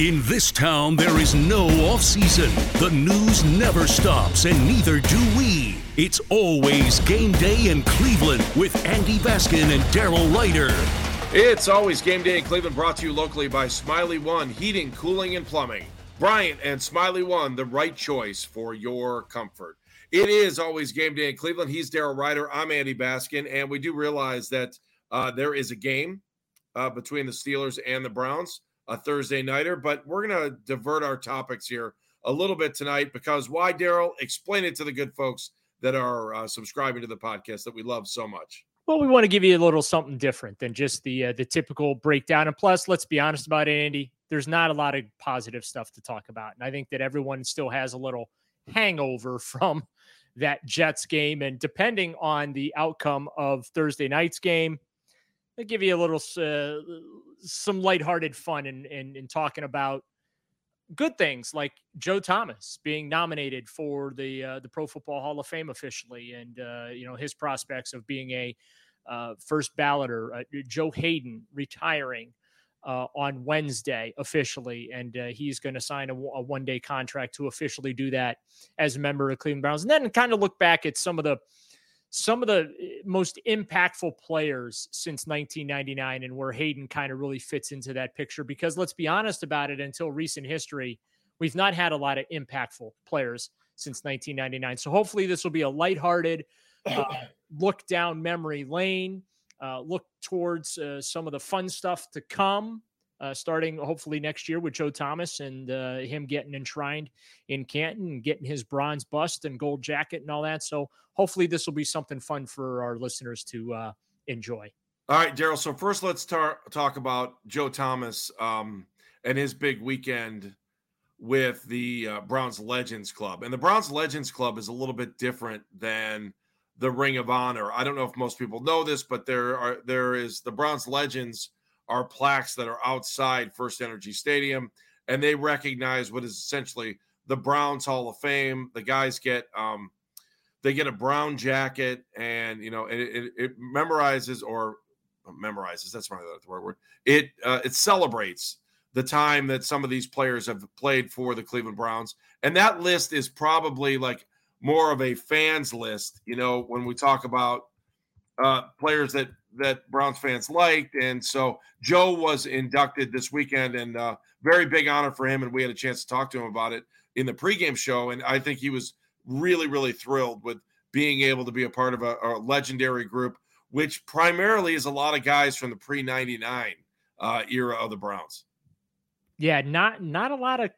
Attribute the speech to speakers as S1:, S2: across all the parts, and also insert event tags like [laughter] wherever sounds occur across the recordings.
S1: In this town, there is no off season. The news never stops, and neither do we. It's always game day in Cleveland with Andy Baskin and Daryl Ryder.
S2: It's always game day in Cleveland, brought to you locally by Smylie One Heating, Cooling, and Plumbing. Bryant and Smylie One, the right choice for your comfort. It is always game day in Cleveland. He's Daryl Ryder. I'm Andy Baskin, and we do realize that uh, there is a game uh, between the Steelers and the Browns, a Thursday nighter. But we're going to divert our topics here a little bit tonight because why, Daryl? Explain it to the good folks that are uh, subscribing to the podcast that we love so much.
S3: Well, we want to give you a little something different than just the uh, the typical breakdown. And plus, let's be honest about it, Andy. There's not a lot of positive stuff to talk about, and I think that everyone still has a little hangover [laughs] from that Jets game. And depending on the outcome of Thursday night's game, Give you a little uh, some lighthearted fun in, in in talking about good things like Joe Thomas being nominated for the uh, the Pro Football Hall of Fame officially, and uh, you know his prospects of being a uh, first balloter. Uh, Joe Haden retiring uh, on Wednesday officially, and uh, he's going to sign a, one day contract to officially do that as a member of Cleveland Browns, and then kind of look back at some of the some of the eh, most impactful players since 1999 and where Haden kind of really fits into that picture because let's be honest about it until recent history we've not had a lot of impactful players since 1999 so hopefully this will be a lighthearted uh, [coughs] look down memory lane uh, look towards uh, some of the fun stuff to come uh, starting hopefully next year with Joe Thomas and uh, him getting enshrined in Canton and getting his bronze bust and gold jacket and all that. So hopefully this will be something fun for our listeners to uh, enjoy.
S2: All right, Daryl. So first, let's tar- talk about Joe Thomas um, and his big weekend with the uh, Browns Legends Club. And the Browns Legends Club is a little bit different than the Ring of Honor. I don't know if most people know this, but there are there is the Browns Legends are plaques that are outside First Energy Stadium, and they recognize what is essentially the Browns Hall of Fame. The guys get um, they get a brown jacket, and you know it, it, it memorizes or memorizes. That's not the word word. It uh, it celebrates the time that some of these players have played for the Cleveland Browns, and that list is probably like more of a fans list. You know, when we talk about uh, players that that Browns fans liked, and so Joe was inducted this weekend, and uh, very big honor for him. And we had a chance to talk to him about it in the pregame show, and I think he was really, really thrilled with being able to be a part of a, a legendary group, which primarily is a lot of guys from the pre '99 uh, era of the Browns.
S3: Yeah, not not a lot of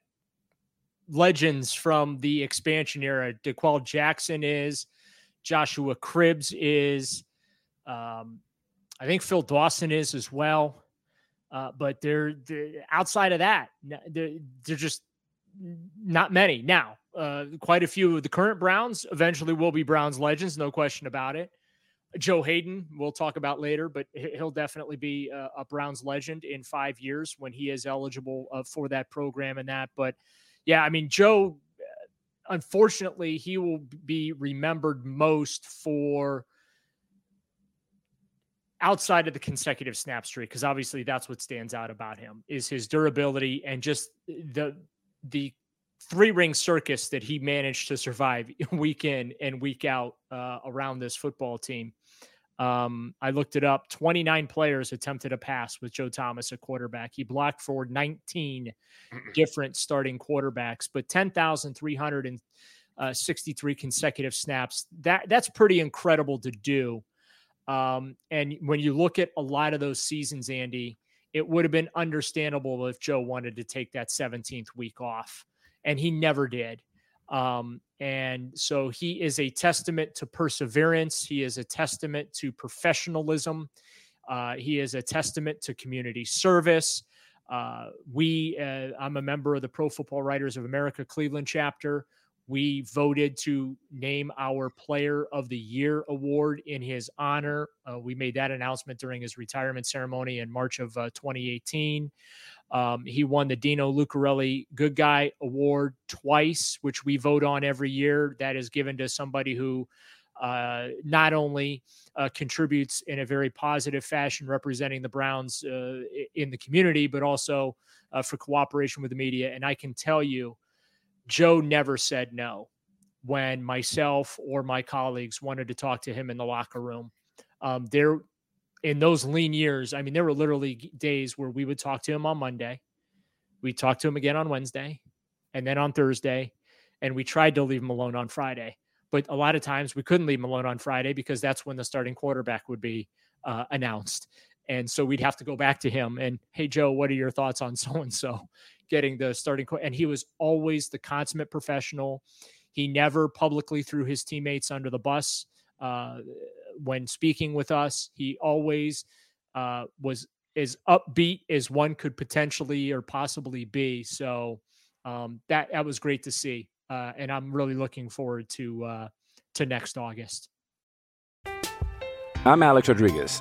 S3: legends from the expansion era. D'Qwell Jackson is, Joshua Cribbs is. Um, I think Phil Dawson is as well. Uh, but they're, they're, outside of that, they're, they're just not many. Now, uh, quite a few of the current Browns eventually will be Browns legends, no question about it. Joe Haden, we'll talk about later, but he'll definitely be a, a Browns legend in five years when he is eligible uh, for that program and that. But yeah, I mean, Joe, uh, unfortunately, he will be remembered most for outside of the consecutive snap streak because obviously that's what stands out about him is his durability and just the the three ring circus that he managed to survive [laughs] week in and week out uh, around this football team. Um, I looked it up. 29 players attempted a pass with Joe Thomas at quarterback. He blocked for 19 different starting quarterbacks, but 10,363 consecutive snaps. That that's pretty incredible to do. Um, and when you look at a lot of those seasons, Andy, it would have been understandable if Joe wanted to take that 17th week off, and he never did. Um, and so he is a testament to perseverance. He is a testament to professionalism. Uh, he is a testament to community service. Uh, we, uh, I'm a member of the Pro Football Writers of America Cleveland chapter. We voted to name our Player of the Year award in his honor. Uh, we made that announcement during his retirement ceremony in March of uh, 2018. Um, he won the Dino Lucarelli Good Guy Award twice, which we vote on every year. That is given to somebody who uh, not only uh, contributes in a very positive fashion, representing the Browns uh, in the community, but also uh, for cooperation with the media. And I can tell you, Joe never said no when myself or my colleagues wanted to talk to him in the locker room. Um, there, in those lean years, I mean, there were literally days where we would talk to him on Monday, we talked to him again on Wednesday, and then on Thursday, and we tried to leave him alone on Friday. But a lot of times we couldn't leave him alone on Friday because that's when the starting quarterback would be uh, announced. And so we'd have to go back to him and, hey, Joe, what are your thoughts on so and so getting the starting? Co-? And he was always the consummate professional. He never publicly threw his teammates under the bus. Uh, when speaking with us. He always uh, was as upbeat as one could potentially or possibly be. So um, that that was great to see, uh, and I'm really looking forward to uh, to next August.
S4: I'm Alex Rodriguez,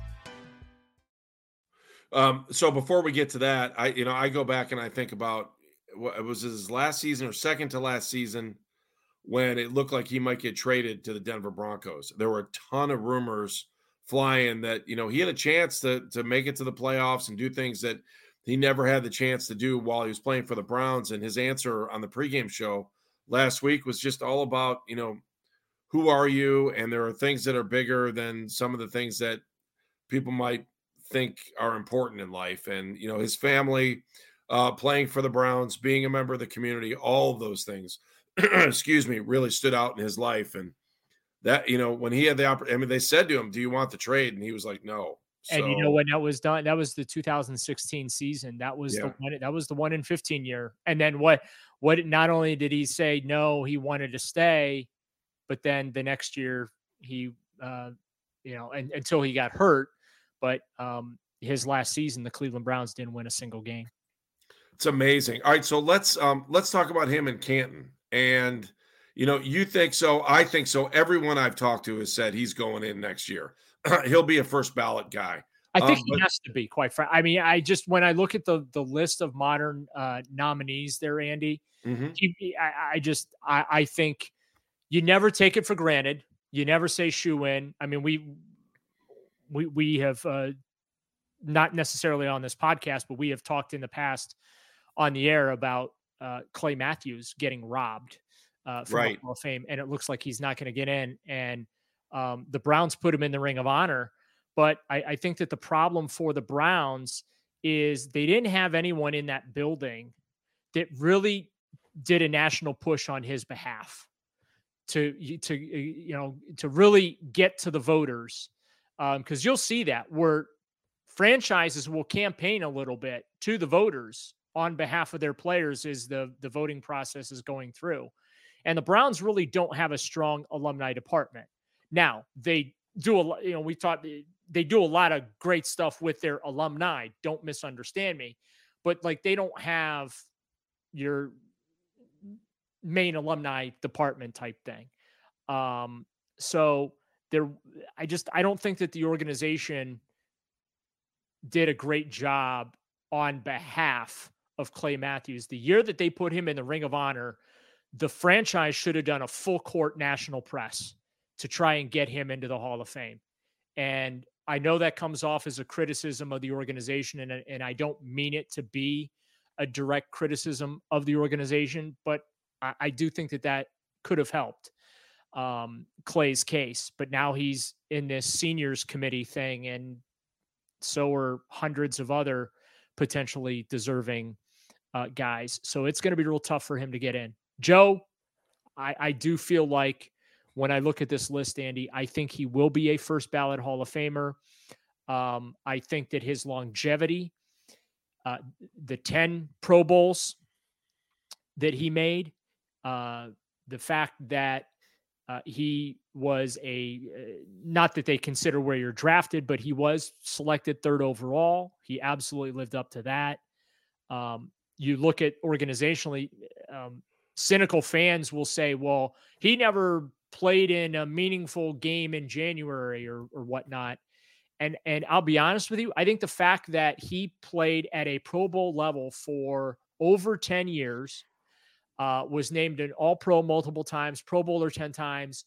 S2: Um, so before we get to that, I you know I go back and I think about what it was his last season or second to last season when it looked like he might get traded to the Denver Broncos. There were a ton of rumors flying that you know he had a chance to to make it to the playoffs and do things that he never had the chance to do while he was playing for the Browns. And his answer on the pregame show last week was just all about you know who are you, and there are things that are bigger than some of the things that people might think are important in life. And you know his family. Uh, playing for the Browns, being a member of the community, all of those things, [clears throat] excuse me, really stood out in his life. And that you know when he had the opportunity, I mean, they said to him, "Do you want the trade?" And he was like, "No."
S3: So, and you know when that was done, that was the 2016 season. That was yeah. the one. That was the one in 15 year. And then what? What? Not only did he say no, he wanted to stay, but then the next year he, uh, you know, and, until he got hurt. But um, his last season, the Cleveland Browns didn't win a single game.
S2: It's amazing. All right, so let's um, let's talk about him in Canton and you know, you think so. I think so. Everyone I've talked to has said he's going in next year. [clears throat] He'll be a first ballot guy.
S3: I think um, he but, has to be quite frank. I mean, I just when I look at the the list of modern uh, nominees there, Andy, mm-hmm. he, I, I, just I, I think you never take it for granted. You never say shoe in. I mean, we we we have uh, not necessarily on this podcast, but we have talked in the past on the air about uh, Clay Matthews getting robbed uh, from right. Hall of Fame, and it looks like he's not going to get in. And um, the Browns put him in the Ring of Honor, but I, I think that the problem for the Browns is they didn't have anyone in that building that really did a national push on his behalf to to you know to really get to the voters because um, you'll see that where franchises will campaign a little bit to the voters on behalf of their players as the the voting process is going through. And the Browns really don't have a strong alumni department. Now, they do a you know, we thought they do a lot of great stuff with their alumni. Don't misunderstand me. But like they don't have your main alumni department type thing. Um, so there I just I don't think that the organization did a great job on behalf of Clay Matthews. The year that they put him in the Ring of Honor, the franchise should have done a full court national press to try and get him into the Hall of Fame. And I know that comes off as a criticism of the organization, and, and I don't mean it to be a direct criticism of the organization, but I, I do think that that could have helped um, Clay's case. But now he's in this seniors committee thing, and so are hundreds of other potentially deserving uh, guys. So it's going to be real tough for him to get in. Joe, I, I do feel like when I look at this list, Andy, I think he will be a first ballot Hall of Famer. Um, I think that his longevity, uh, the 10 Pro Bowls that he made, uh, the fact that uh, he was a uh, not that they consider where you're drafted, but he was selected third overall. He absolutely lived up to that. Um, you look at organizationally, um, cynical fans will say, well, he never played in a meaningful game in January or, or whatnot. And, and I'll be honest with you, I think the fact that he played at a Pro Bowl level for over 10 years, uh, was named an All Pro multiple times, Pro Bowler 10 times,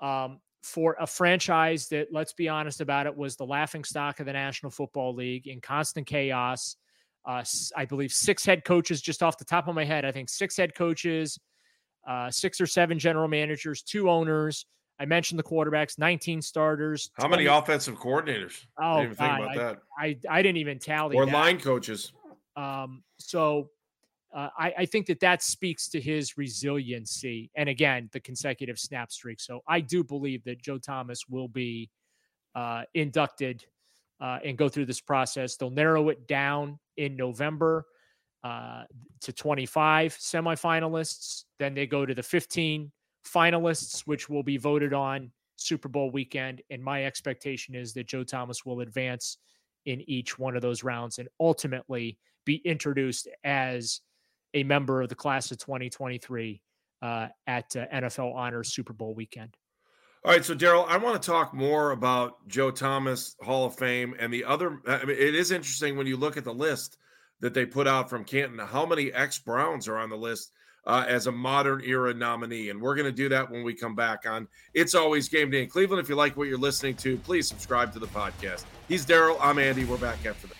S3: um, for a franchise that, let's be honest about it, was the laughing stock of the National Football League in constant chaos. Uh, I believe six head coaches, just off the top of my head, I think six head coaches, uh, six or seven general managers, two owners. I mentioned the quarterbacks, 19 starters.
S2: How 20... many offensive coordinators?
S3: Oh, I didn't even think about I, that. I, I, didn't even tally.
S2: Or
S3: that.
S2: line coaches.
S3: Um, so uh, I, I, think that that speaks to his resiliency and again the consecutive snap streak. So I do believe that Joe Thomas will be uh, inducted uh, and go through this process. They'll narrow it down in November uh, to 25 semifinalists. Then they go to the 15 finalists, which will be voted on Super Bowl weekend. And my expectation is that Joe Thomas will advance in each one of those rounds and ultimately be introduced as a member of the class of 2023 uh, at uh, NFL Honors Super Bowl weekend.
S2: All right, so Daryl, I want to talk more about Joe Thomas Hall of Fame and the other. I mean, it is interesting when you look at the list that they put out from Canton. How many ex Browns are on the list uh, as a modern era nominee? And we're going to do that when we come back on It's Always Game Day in Cleveland. If you like what you're listening to, please subscribe to the podcast. He's Daryl. I'm Andy. We're back after that.